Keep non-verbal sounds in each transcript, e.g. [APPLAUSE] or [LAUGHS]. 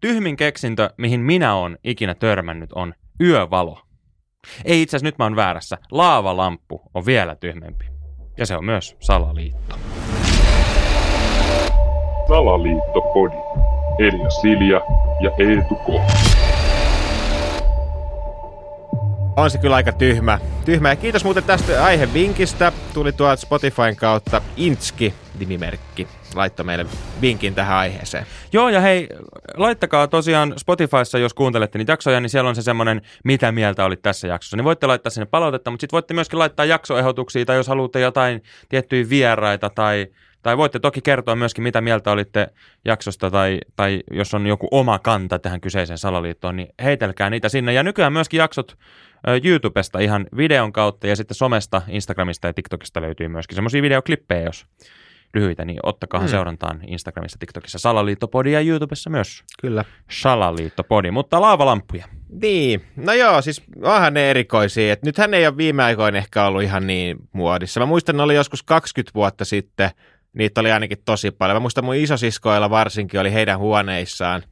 tyhmin keksintö, mihin minä olen ikinä törmännyt, on yövalo. Ei itse asiassa nyt mä oon väärässä. Laavalamppu on vielä tyhmempi. Ja se on myös salaliitto. Salaliittopodi. Elia Silja ja Eetu K. On se kyllä aika tyhmä. tyhmä. Ja kiitos muuten tästä aihevinkistä. Tuli tuolta Spotifyn kautta Inski nimimerkki. Laittoi meille vinkin tähän aiheeseen. Joo, ja hei, laittakaa tosiaan Spotifyssa, jos kuuntelette niitä jaksoja, niin siellä on se semmoinen, mitä mieltä olit tässä jaksossa. Niin voitte laittaa sinne palautetta, mutta sitten voitte myöskin laittaa jaksoehdotuksia, tai jos haluatte jotain tiettyjä vieraita, tai, tai voitte toki kertoa myöskin, mitä mieltä olitte jaksosta, tai, tai jos on joku oma kanta tähän kyseiseen salaliittoon, niin heitelkää niitä sinne. Ja nykyään myöskin jaksot YouTubesta ihan videon kautta, ja sitten somesta, Instagramista ja TikTokista löytyy myöskin semmoisia videoklippejä, jos lyhyitä, niin ottakaa mm. seurantaan Instagramissa, TikTokissa Salaliittopodi ja YouTubessa myös Kyllä. Salaliittopodi, mutta laavalamppuja. Niin, no joo, siis onhan ne erikoisia. Et nythän ei ole viime aikoina ehkä ollut ihan niin muodissa. Mä muistan, ne oli joskus 20 vuotta sitten, niitä oli ainakin tosi paljon. Mä muistan mun isosiskoilla varsinkin oli heidän huoneissaan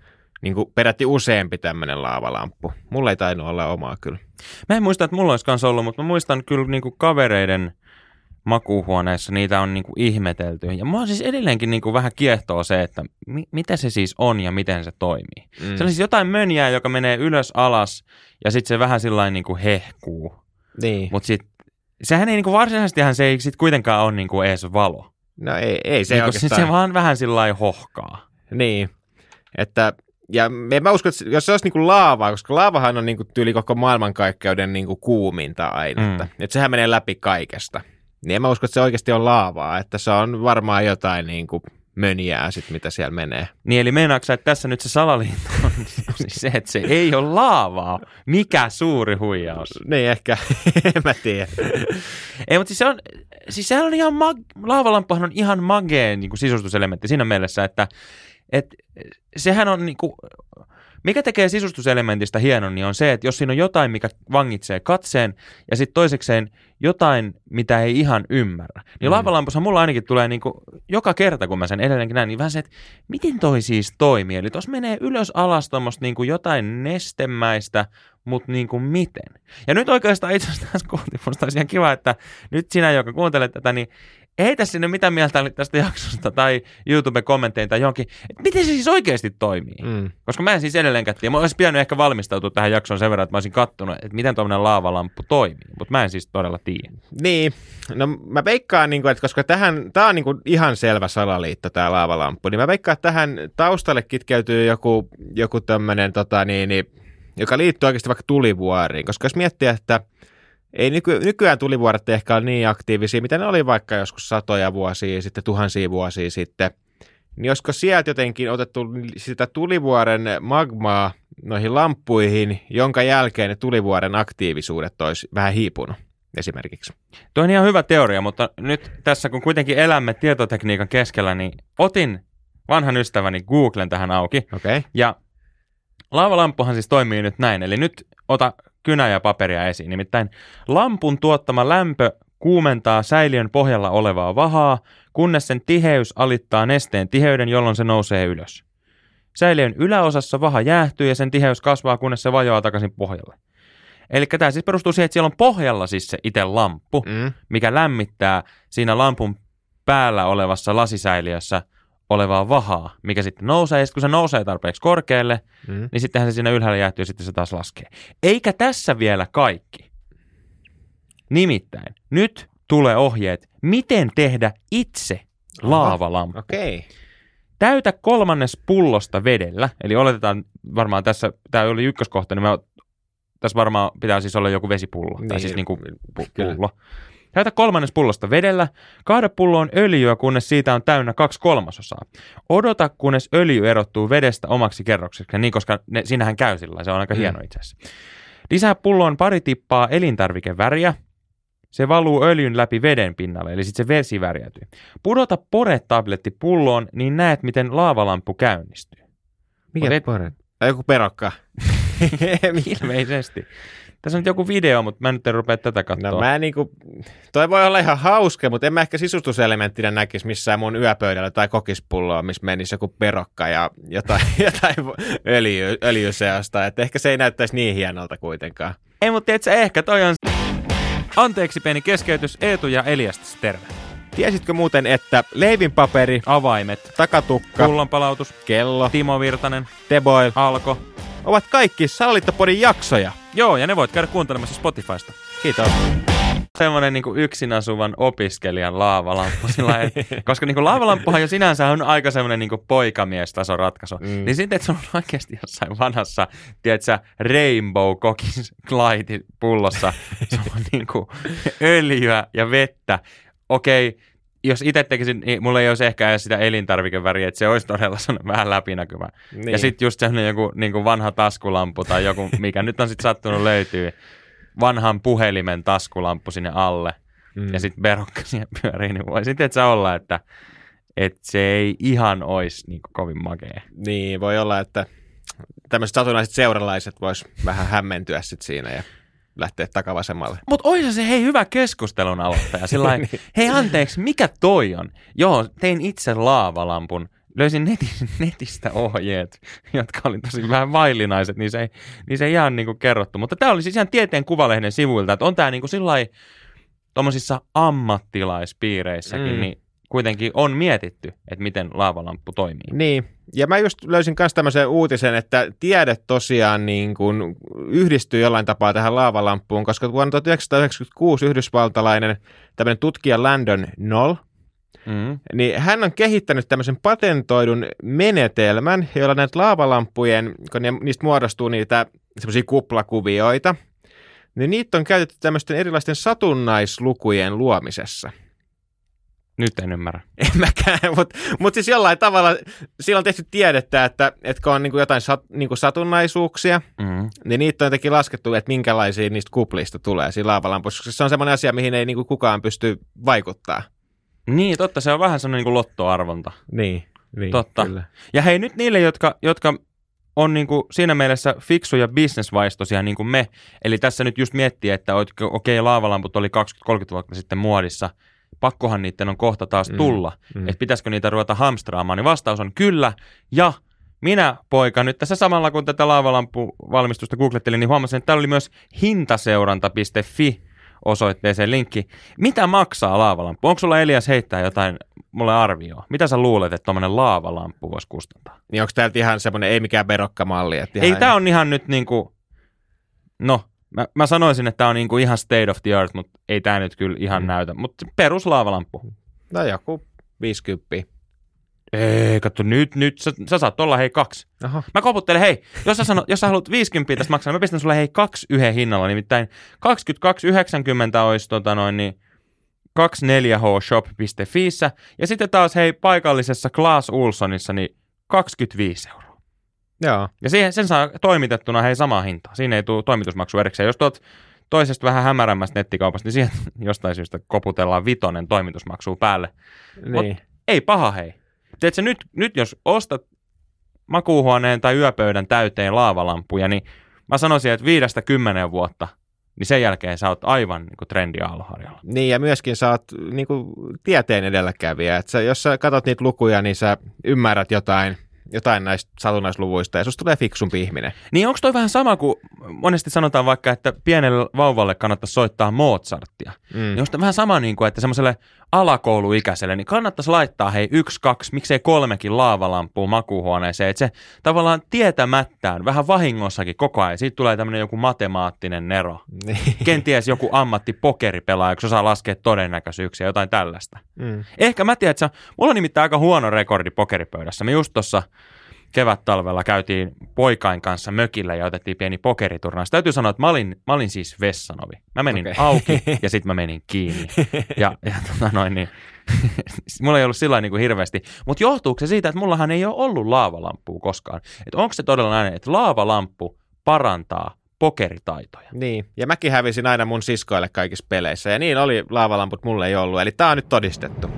niin kuin peräti useampi tämmöinen laavalamppu. Mulla ei tainnut olla omaa kyllä. Mä en muista, että mulla olisi kanssa ollut, mutta mä muistan kyllä niinku kavereiden makuuhuoneessa niitä on niinku ihmetelty. Ja mua siis edelleenkin niinku vähän kiehtoo se, että mi- mitä se siis on ja miten se toimii. Mm. Se on siis jotain mönjää, joka menee ylös alas ja sitten se vähän sillä niinku hehkuu. Niin. Mutta sitten sehän ei niinku varsinaisestihan se ei sit kuitenkaan ole niinku edes valo. No ei, ei se Niinku oikeastaan. se vaan vähän sillä hohkaa. Niin, että ja en mä usko, että jos se olisi niinku laavaa, koska laavahan on niinku tyyli koko maailmankaikkeuden niinku kuuminta ainetta. Mm. Että sehän menee läpi kaikesta. Niin en mä usko, että se oikeasti on laavaa, että se on varmaan jotain niinku mönjää sit, mitä siellä menee. Niin eli meinaatko että tässä nyt se salaliitto on [LAUGHS] siis se, että se ei ole laavaa. Mikä suuri huijaus. Niin ehkä, [LAUGHS] en mä tiedä. Ei, mutta siis se on, siis sehän on ihan, mag- laavalamppuhan on ihan mageen niin sisustuselementti siinä mielessä, että et, sehän on niin kuin, mikä tekee sisustuselementistä hienon, niin on se, että jos siinä on jotain, mikä vangitsee katseen, ja sitten toisekseen jotain, mitä ei ihan ymmärrä. Niin mm. laavalampushan mulla ainakin tulee niin kuin, joka kerta, kun mä sen edelleenkin näen, niin vähän se, että miten toi siis toimii. Eli tuossa menee ylös alas tuommoista niin kuin jotain nestemäistä, mutta niin kuin miten? Ja nyt oikeastaan itse asiassa tässä musta olisi ihan kiva, että nyt sinä, joka kuuntelet tätä, niin heitä sinne mitä mieltä olit tästä jaksosta tai YouTube-kommentteja tai johonkin, että miten se siis oikeasti toimii. Mm. Koska mä en siis edelleenkään tiedä. Mä olisin pitänyt ehkä valmistautua tähän jaksoon sen verran, että mä olisin kattonut, että miten tuommoinen laavalamppu toimii. Mutta mä en siis todella tiedä. Niin, no mä veikkaan, niin kuin, että koska tähän, tämä on niin kuin ihan selvä salaliitto, tämä laavalamppu, niin mä veikkaan, että tähän taustalle kitkeytyy joku, joku tämmöinen, tota, niin, niin, joka liittyy oikeasti vaikka tulivuoriin, koska jos miettii, että ei nyky, nykyään tulivuoret ehkä ole niin aktiivisia, mitä ne oli vaikka joskus satoja vuosia sitten, tuhansia vuosia sitten, niin olisiko sieltä jotenkin otettu sitä tulivuoren magmaa noihin lamppuihin, jonka jälkeen ne tulivuoren aktiivisuudet olisi vähän hiipunut esimerkiksi. Tuo on ihan hyvä teoria, mutta nyt tässä kun kuitenkin elämme tietotekniikan keskellä, niin otin vanhan ystäväni Googlen tähän auki. Okei. Okay. Ja laavalamppuhan siis toimii nyt näin. Eli nyt ota kynä ja paperia esiin. Nimittäin lampun tuottama lämpö kuumentaa säiliön pohjalla olevaa vahaa, kunnes sen tiheys alittaa nesteen tiheyden, jolloin se nousee ylös. Säiliön yläosassa vaha jäähtyy ja sen tiheys kasvaa, kunnes se vajoaa takaisin pohjalle. Eli tämä siis perustuu siihen, että siellä on pohjalla siis se itse lamppu, Mm. mikä lämmittää siinä lampun päällä olevassa lasisäiliössä olevaa vahaa, mikä sitten nousee, ja sitten kun se nousee tarpeeksi korkealle, Mm. niin sittenhän se siinä ylhäällä jäähtyy ja sitten se taas laskee. Eikä tässä vielä kaikki. Nimittäin, nyt tulee ohjeet, miten tehdä itse laavalamppu. Okei. Okay. Täytä kolmannes pullosta vedellä, eli oletetaan varmaan tässä, tämä oli ykköskohta, niin mä, tässä varmaan pitää siis olla joku vesipullo, niin, tai siis niin kuin kyllä. pullo. Täytä kolmannes pullosta vedellä, kaada pulloon öljyä, kunnes siitä on täynnä kaksi kolmasosaa. Odota, kunnes öljy erottuu vedestä omaksi kerrokseksi, niin koska ne, siinähän käy sillä, se on aika Mm. hieno itse asiassa. Lisää pulloon pari tippaa elintarvikeväriä, se valuu öljyn läpi veden pinnalle, eli sitten se vesi värjäytyy. Pudota pore-tabletti pulloon, niin näet, miten laavalamppu käynnistyy. Mikä Otet- pore? Joku perokka. [LAUGHS] Ilmeisesti. Tässä on nyt joku video, mutta mä nyt en rupea tätä katsoa. No mä niinku, toi voi olla ihan hauska, mutta en mä ehkä sisustuselementtinä näkisi missään mun yöpöydällä tai kokispulloa, missä menisi joku perokka ja jotain, [LAUGHS] jotain öljy, öljyseosta. Että ehkä se ei näyttäisi niin hienolta kuitenkaan. Ei, mutta tiedätkö, ehkä toi on... Anteeksi pieni keskeytys, Eetu ja Eliastas, terve. Tiesitkö muuten, että leivinpaperi, Avaimet, takatukka, pullonpalautus, kello, Timo Virtanen, teboil Alko. Ovat kaikki Salaliittopodin jaksoja. Joo, ja ne voit käydä kuuntelemassa Spotifysta. Kiitos. Semmoinen niin yksin asuvan opiskelijan laavalamppu. Sillä [LAUGHS] koska niin kuin laavalamppuhan jo sinänsä on aika semmoinen niin poikamiestason ratkaisu. Mm. Niin sitten, että se on oikeasti jossain vanhassa, tiedätkö, rainbow kokis light pullossa. Se on [LAUGHS] niin kuin öljyä ja vettä. Okei, jos itse tekisin, niin mulla ei olisi ehkä edes sitä elintarvikeväriä, että se olisi todella vähän läpinäkyvä. Niin. Ja sitten just sellainen joku niin kuin vanha taskulampu tai joku, [LAUGHS] mikä nyt on sitten sattunut löytyy, vanhan puhelimen taskulampu sinne alle Mm. ja sitten verokka siihen pyörii, niin voisi tietysti olla, että, että se ei ihan olisi niin kuin kovin makea. Niin, voi olla, että tämmöiset satunnaiset seuralaiset vois vähän hämmentyä sit siinä ja lähteä takavasemmalle. Mutta olisi se hei hyvä keskustelun aloittaja. Sillä lailla, Niin. hei anteeksi, mikä toi on? Joo, tein itse laavalampun. Löysin neti, netistä ohjeet, jotka oli tosi vähän vaillinaiset, niin se ei, niin se ei ihan niin kuin kerrottu. Mutta tämä oli siis ihan tieteen kuvalehden sivuilta, että on tämä niin kuin sillä lailla tuommoisissa ammattilaispiireissäkin, Mm. mm. niin kuitenkin on mietitty, että miten laavalamppu toimii. Niin, ja mä just löysin myös tämmöisen uutisen, että tiede tosiaan niin kuin yhdistyy jollain tapaa tähän laavalampuun, koska vuonna 1996 yhdysvaltalainen tämmöinen tutkija Landon Knoll, Mm. niin hän on kehittänyt tämmöisen patentoidun menetelmän, jolla näitä laavalampujen, kun ne, niistä muodostuu niitä semmoisia kuplakuvioita, niin niitä on käytetty tämmöisten erilaisten satunnaislukujen luomisessa. Nyt en ymmärrä. [LAUGHS] En mäkään, mutta mut siis jollain tavalla sillä on tehty tiedettä, että, että kun on niin jotain sat, niin satunnaisuuksia, Mm. niin niitä on jotenkin laskettu, että minkälaisia niistä kuplista tulee siinä laavalampussa, koska se on semmoinen asia, mihin ei niin kukaan pysty vaikuttaa. Niin, totta, se on vähän sellainen niin kuin lottoarvonta. Niin, niin Totta. Kyllä. Ja hei, nyt niille, jotka, jotka on niin kuin siinä mielessä fiksuja bisnesvaistoisia niin kuin me, eli tässä nyt just miettii, että okei, laavalamput oli 20-30 vuotta sitten muodissa, pakkohan niiden on kohta taas Mm, tulla, mm. mm. että pitäisikö niitä ruveta hamstraamaan, niin vastaus on kyllä, ja minä poika nyt tässä samalla kun tätä laavalampuvalmistusta googlettelin, niin huomasin, että täällä oli myös hintaseuranta.fi osoitteeseen linkki. Mitä maksaa laavalamppu? Onko sulla Elias heittää jotain mulle arvioa? Mitä sä luulet, että tuommoinen laavalamppu voisi kustantaa? Niin onko täältä ihan semmoinen, ei mikään verokkamalli? Että Ei, ihan, tämä on ihan nyt niinku, no, mä, mä sanoisin, että tämä on niinku ihan state of the art, mutta ei tämä nyt kyllä ihan Mm. näytä. Mutta peruslaavalamppu. No joku 50. Ei, katso, nyt, nyt, sä, sä saat olla hei kaksi. Oho. Mä koputtelen, hei, jos sä, sanot, jos sä haluat 50 tästä maksaa, mä pistän sulle hei kaksi yhden hinnalla, nimittäin 22,90 olisi tota noin, niin 24hshop.fiissä, ja sitten taas hei paikallisessa Klaas Ulssonissa, niin 25 euroa. Joo. Ja siihen, sen saa toimitettuna hei samaa hintaa. Siinä ei tule toimitusmaksu erikseen. Jos tuot toisesta vähän hämärämmästä nettikaupasta, niin siihen [LAUGHS] jostain syystä koputellaan vitonen toimitusmaksu päälle. Niin. Ei paha hei. Tiedätkö, nyt, nyt jos ostat makuuhuoneen tai yöpöydän täyteen laavalampuja, niin mä sanoisin, että viidestä kymmenen vuotta, niin sen jälkeen sä oot aivan niin kuin trendiaalloharjalla. Niin, ja myöskin sä oot niin kuin, tieteen edelläkävijä. Et sä, jos sä katsot niitä lukuja, niin sä ymmärrät jotain, jotain näistä satunnaisluvuista, ja susta tulee fiksumpi ihminen. Niin onko toi vähän sama kuin monesti sanotaan vaikka, että pienelle vauvalle kannattaisi soittaa Mozarttia. Mm. Niin onko vähän sama, niin kuin, että semmoiselle alakouluikäiselle, niin kannattaisi laittaa hei yksi, kaksi, miksei kolmekin laavalampua makuuhuoneeseen, että se tavallaan tietämättään, vähän vahingossakin koko ajan, siitä tulee tämmöinen joku matemaattinen nero. Niin. Kenties joku ammattipokeripelaaja, kun osaa laskea todennäköisyyksiä, jotain tällaista. Mm. Ehkä mä tiedän, että se, mulla on nimittäin aika huono rekordi pokeripöydässä. Me just tuossa kevät-talvella käytiin poikain kanssa mökillä ja otettiin pieni pokeriturnaus. Täytyy sanoa, että mä olin, mä olin siis Vessanovi. Mä menin okay. auki [LAUGHS] ja sitten mä menin kiinni. Ja, ja tota noin, niin, [LAUGHS] mulla ei ollut sillä niin kuin hirveästi. Mutta johtuuko se siitä, että mullahan ei ole ollut laavalampua koskaan? Että onko se todella näin, että laavalamppu parantaa pokeritaitoja? Niin, ja mäkin hävisin aina mun siskoille kaikissa peleissä, ja niin oli laavalamput mulle ei ollut, eli tää on nyt todistettu.